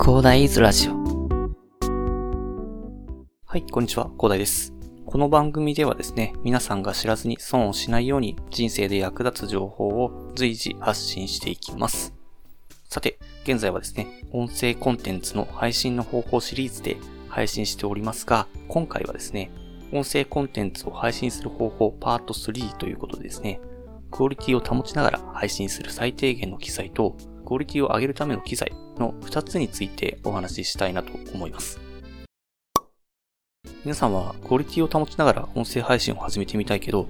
広大イズラジオ。はい、こんにちは、広大です。この番組ではですね、皆さんが知らずに損をしないように人生で役立つ情報を随時発信していきます。さて、現在はですね、音声コンテンツの配信の方法シリーズで配信しておりますが、今回はですね、音声コンテンツを配信する方法パート3ということでですね、クオリティを保ちながら配信する最低限の機材と、クオリティを上げるための機材の2つについてお話ししたいなと思います。皆さんはクオリティを保ちながら音声配信を始めてみたいけど、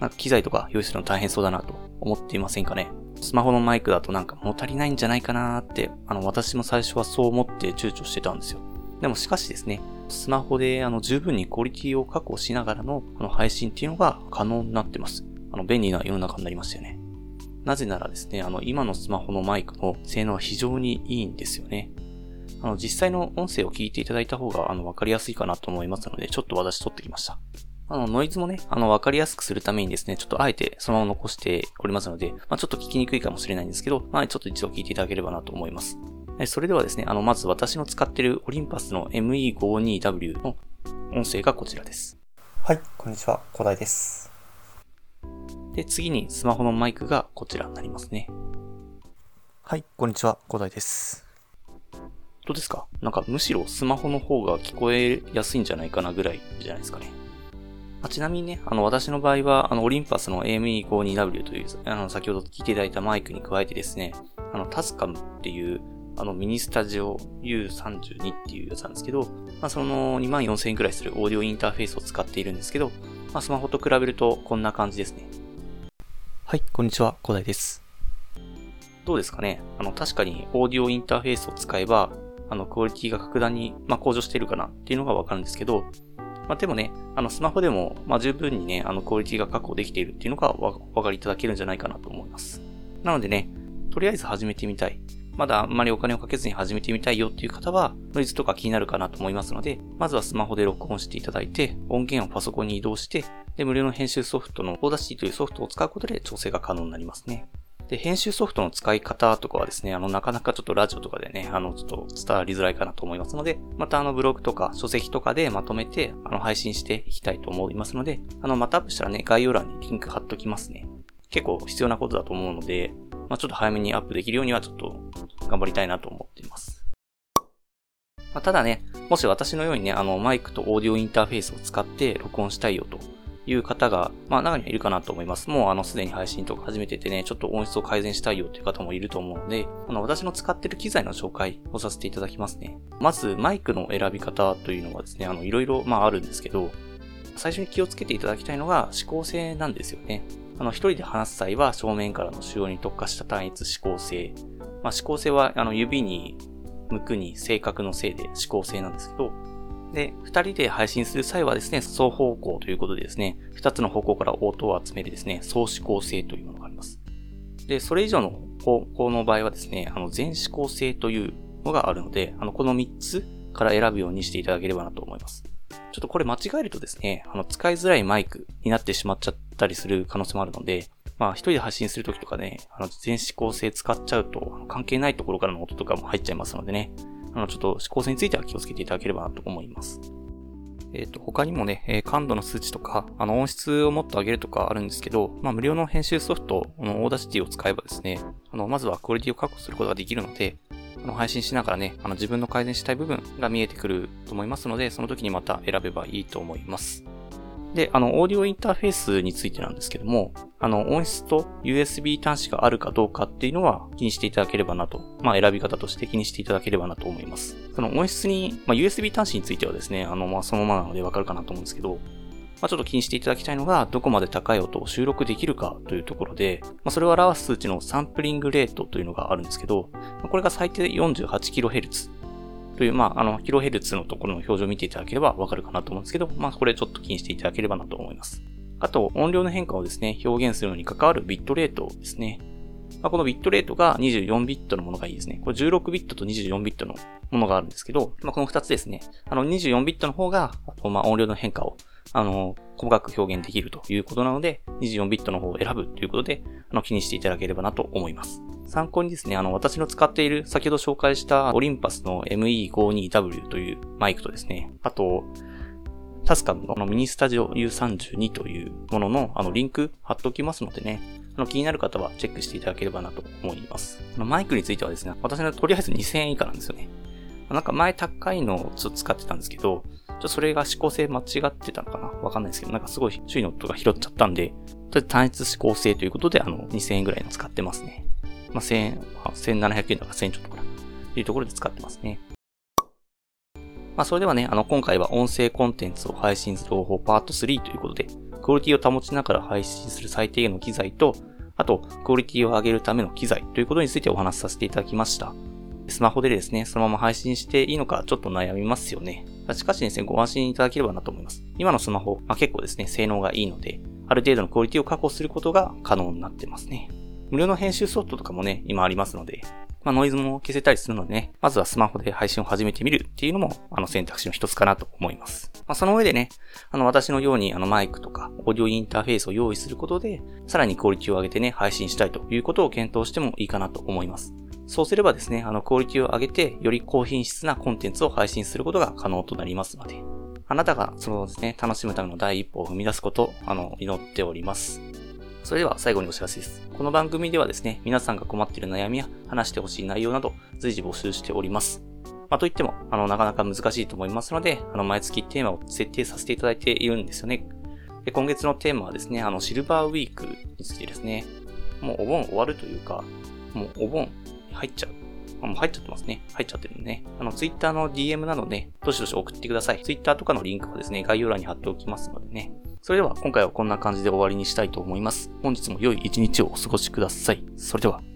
なんか機材とか用意するの大変そうだなと思っていませんかね？スマホのマイクだとなんか物足りないんじゃないかなーって、あの私も最初はそう思って躊躇してたんですよ。でもしかしですね、スマホであの十分にクオリティを確保しながらのあの配信っていうのが可能になってます。あの便利な世の中になりましたよね。なぜならですね、あの今のスマホのマイクの性能は非常にいいんですよね。あの実際の音声を聞いていただいた方があのわかりやすいかなと思いますので、ちょっと私撮ってきました。あの、ノイズもね、あの、わかりやすくするためにですね、ちょっとあえてそのまま残しておりますので、まあちょっと聞きにくいかもしれないんですけど、まあちょっと一度聞いていただければなと思います。それではですね、あの、まず私の使っているオリンパスの ME52W の音声がこちらです。はい、こんにちは、小大です。で、次にスマホのマイクがこちらになりますね。はい、こんにちは、小大です。どうですか？なんかむしろスマホの方が聞こえやすいんじゃないかなぐらいじゃないですかね。あちなみにね、あの、私の場合は、あの、オリンパスの AME52W という、あの、先ほど聞いていただいたマイクに加えてですね、あの、タスカムっていう、あの、ミニスタジオ U32 っていうやつなんですけど、まあ、その2万4000円くらいするオーディオインターフェースを使っているんですけど、まあ、スマホと比べるとこんな感じですね。はい、こんにちは、小大です。どうですかね？あの、確かにオーディオインターフェースを使えば、あの、クオリティが格段に、まあ、向上しているかなっていうのがわかるんですけど、まあ、でもね、あの、スマホでも、まあ、十分にね、あの、クオリティが確保できているっていうのが、お分かりいただけるんじゃないかなと思います。なのでね、とりあえず始めてみたい。まだあんまりお金をかけずに始めてみたいよっていう方は、ノイズとか気になるかなと思いますので、まずはスマホで録音していただいて、音源をパソコンに移動して、で、無料の編集ソフトの Audacity というソフトを使うことで調整が可能になりますね。で、編集ソフトの使い方とかはですね、あの、なかなかちょっとラジオとかでね、あの、ちょっと伝わりづらいかなと思いますので、またあの、ブログとか書籍とかでまとめて、あの、配信していきたいと思いますので、あの、またアップしたらね、概要欄にリンク貼っときますね。結構必要なことだと思うので、まあちょっと早めにアップできるようにはちょっと頑張りたいなと思っています。まあ、ただね、もし私のようにね、あの、マイクとオーディオインターフェースを使って録音したいよという方が、まあ中にはいるかなと思います。もうあのすでに配信とか始めててね、ちょっと音質を改善したいよっていう方もいると思うので、あの私の使ってる機材の紹介をさせていただきますね。まずマイクの選び方というのはですね、あのいろいろまああるんですけど、最初に気をつけていただきたいのが指向性なんですよね。あの一人で話す際は正面からの使用に特化した単一指向性。まあ指向性はあの指に向くに正確のせいで指向性なんですけど、で、二人で配信する際はですね、双方向ということでですね、二つの方向から音を集めるですね、相指向性というものがあります。で、それ以上の方向の場合はですね、あの、全指向性というのがあるので、あの、この三つから選ぶようにしていただければなと思います。ちょっとこれ間違えるとですね、あの、使いづらいマイクになってしまっちゃったりする可能性もあるので、まあ、一人で発信するときとかね、あの、全指向性使っちゃうと、関係ないところからの音とかも入っちゃいますのでね、あの、ちょっと指向性については気をつけていただければなと思います。えっ、と、他にもね、え感度の数値とか、あの、音質をもっと上げるとかあるんですけど、まあ、無料の編集ソフト、この Audacity を使えばですね、あの、まずはクオリティを確保することができるので、あの、配信しながらね、あの、自分の改善したい部分が見えてくると思いますので、その時にまた選べばいいと思います。で、あの、オーディオインターフェースについてなんですけども、あの、音質と USB 端子があるかどうかっていうのは気にしていただければなと、まあ、選び方として気にしていただければなと思います。その音質に、まあ、USB 端子についてはですね、あの、まあ、そのままなのでわかるかなと思うんですけど、まあ、ちょっと気にしていただきたいのが、どこまで高い音を収録できるかというところで、まあ、それを表す数値のサンプリングレートというのがあるんですけど、まこれが最低 48kHz という、まあ、あの、キロヘルツのところの表示を見ていただければわかるかなと思うんですけど、まあ、これちょっと気にしていただければなと思います。あと、音量の変化をですね、表現するのに関わるビットレートですね。まあ、このビットレートが24ビットのものがいいですね。これ16ビットと24ビットのものがあるんですけど、まあ、この2つですね。あの、24ビットの方が、まあ、音量の変化を、あの、細かく表現できるということなので、24ビットの方を選ぶということで、あの、気にしていただければなと思います。参考にですね、あの、私の使っている、先ほど紹介したオリンパスの ME52W というマイクとですね、あと、タスカムのミニスタジオ U32 というものの、あの、リンク貼っておきますのでね、あの、気になる方はチェックしていただければなと思います。あのマイクについてはですね、私のとりあえず2000円以下なんですよね。なんか前高いのをちょっと使ってたんですけど、ちょっとそれが指向性間違ってたのかな？わかんないですけど、なんかすごい周囲の音が拾っちゃったんで、とりあえず単一指向性ということで、あの、2000円ぐらいの使ってますね。まあ、1000円、1700円とか1000ちょっとかな。というところで使ってますね。まあ、それではね、あの、今回は音声コンテンツを配信する方法パート3ということで、クオリティを保ちながら配信する最低限の機材と、あと、クオリティを上げるための機材ということについてお話しさせていただきました。スマホでですね、そのまま配信していいのかちょっと悩みますよね。しかしですね、ご安心いただければなと思います。今のスマホ、まあ、結構ですね、性能がいいので、ある程度のクオリティを確保することが可能になってますね。無料の編集ソフトとかもね、今ありますので、まあ、ノイズも消せたりするのでね、まずはスマホで配信を始めてみるっていうのも、あの選択肢の一つかなと思います。まあ、その上でね、あの私のようにあのマイクとかオーディオインターフェースを用意することで、さらにクオリティを上げてね、配信したいということを検討してもいいかなと思います。そうすればですね、あのクオリティを上げて、より高品質なコンテンツを配信することが可能となりますので、あなたがそのですね、楽しむための第一歩を踏み出すことを、あの、祈っております。それでは最後にお知らせです。この番組ではですね、皆さんが困っている悩みや話してほしい内容など随時募集しております。まあ、といっても、あの、なかなか難しいと思いますので、あの、毎月テーマを設定させていただいているんですよね。で、今月のテーマはですね、あの、シルバーウィークについてですね、もうお盆終わるというか、もうお盆入っちゃう。もう入っちゃってますね。入っちゃってるんでね。あの、ツイッターの DM などね、どしどし送ってください。ツイッターとかのリンクはですね、概要欄に貼っておきますのでね。それでは今回はこんな感じで終わりにしたいと思います。本日も良い一日をお過ごしください。それでは。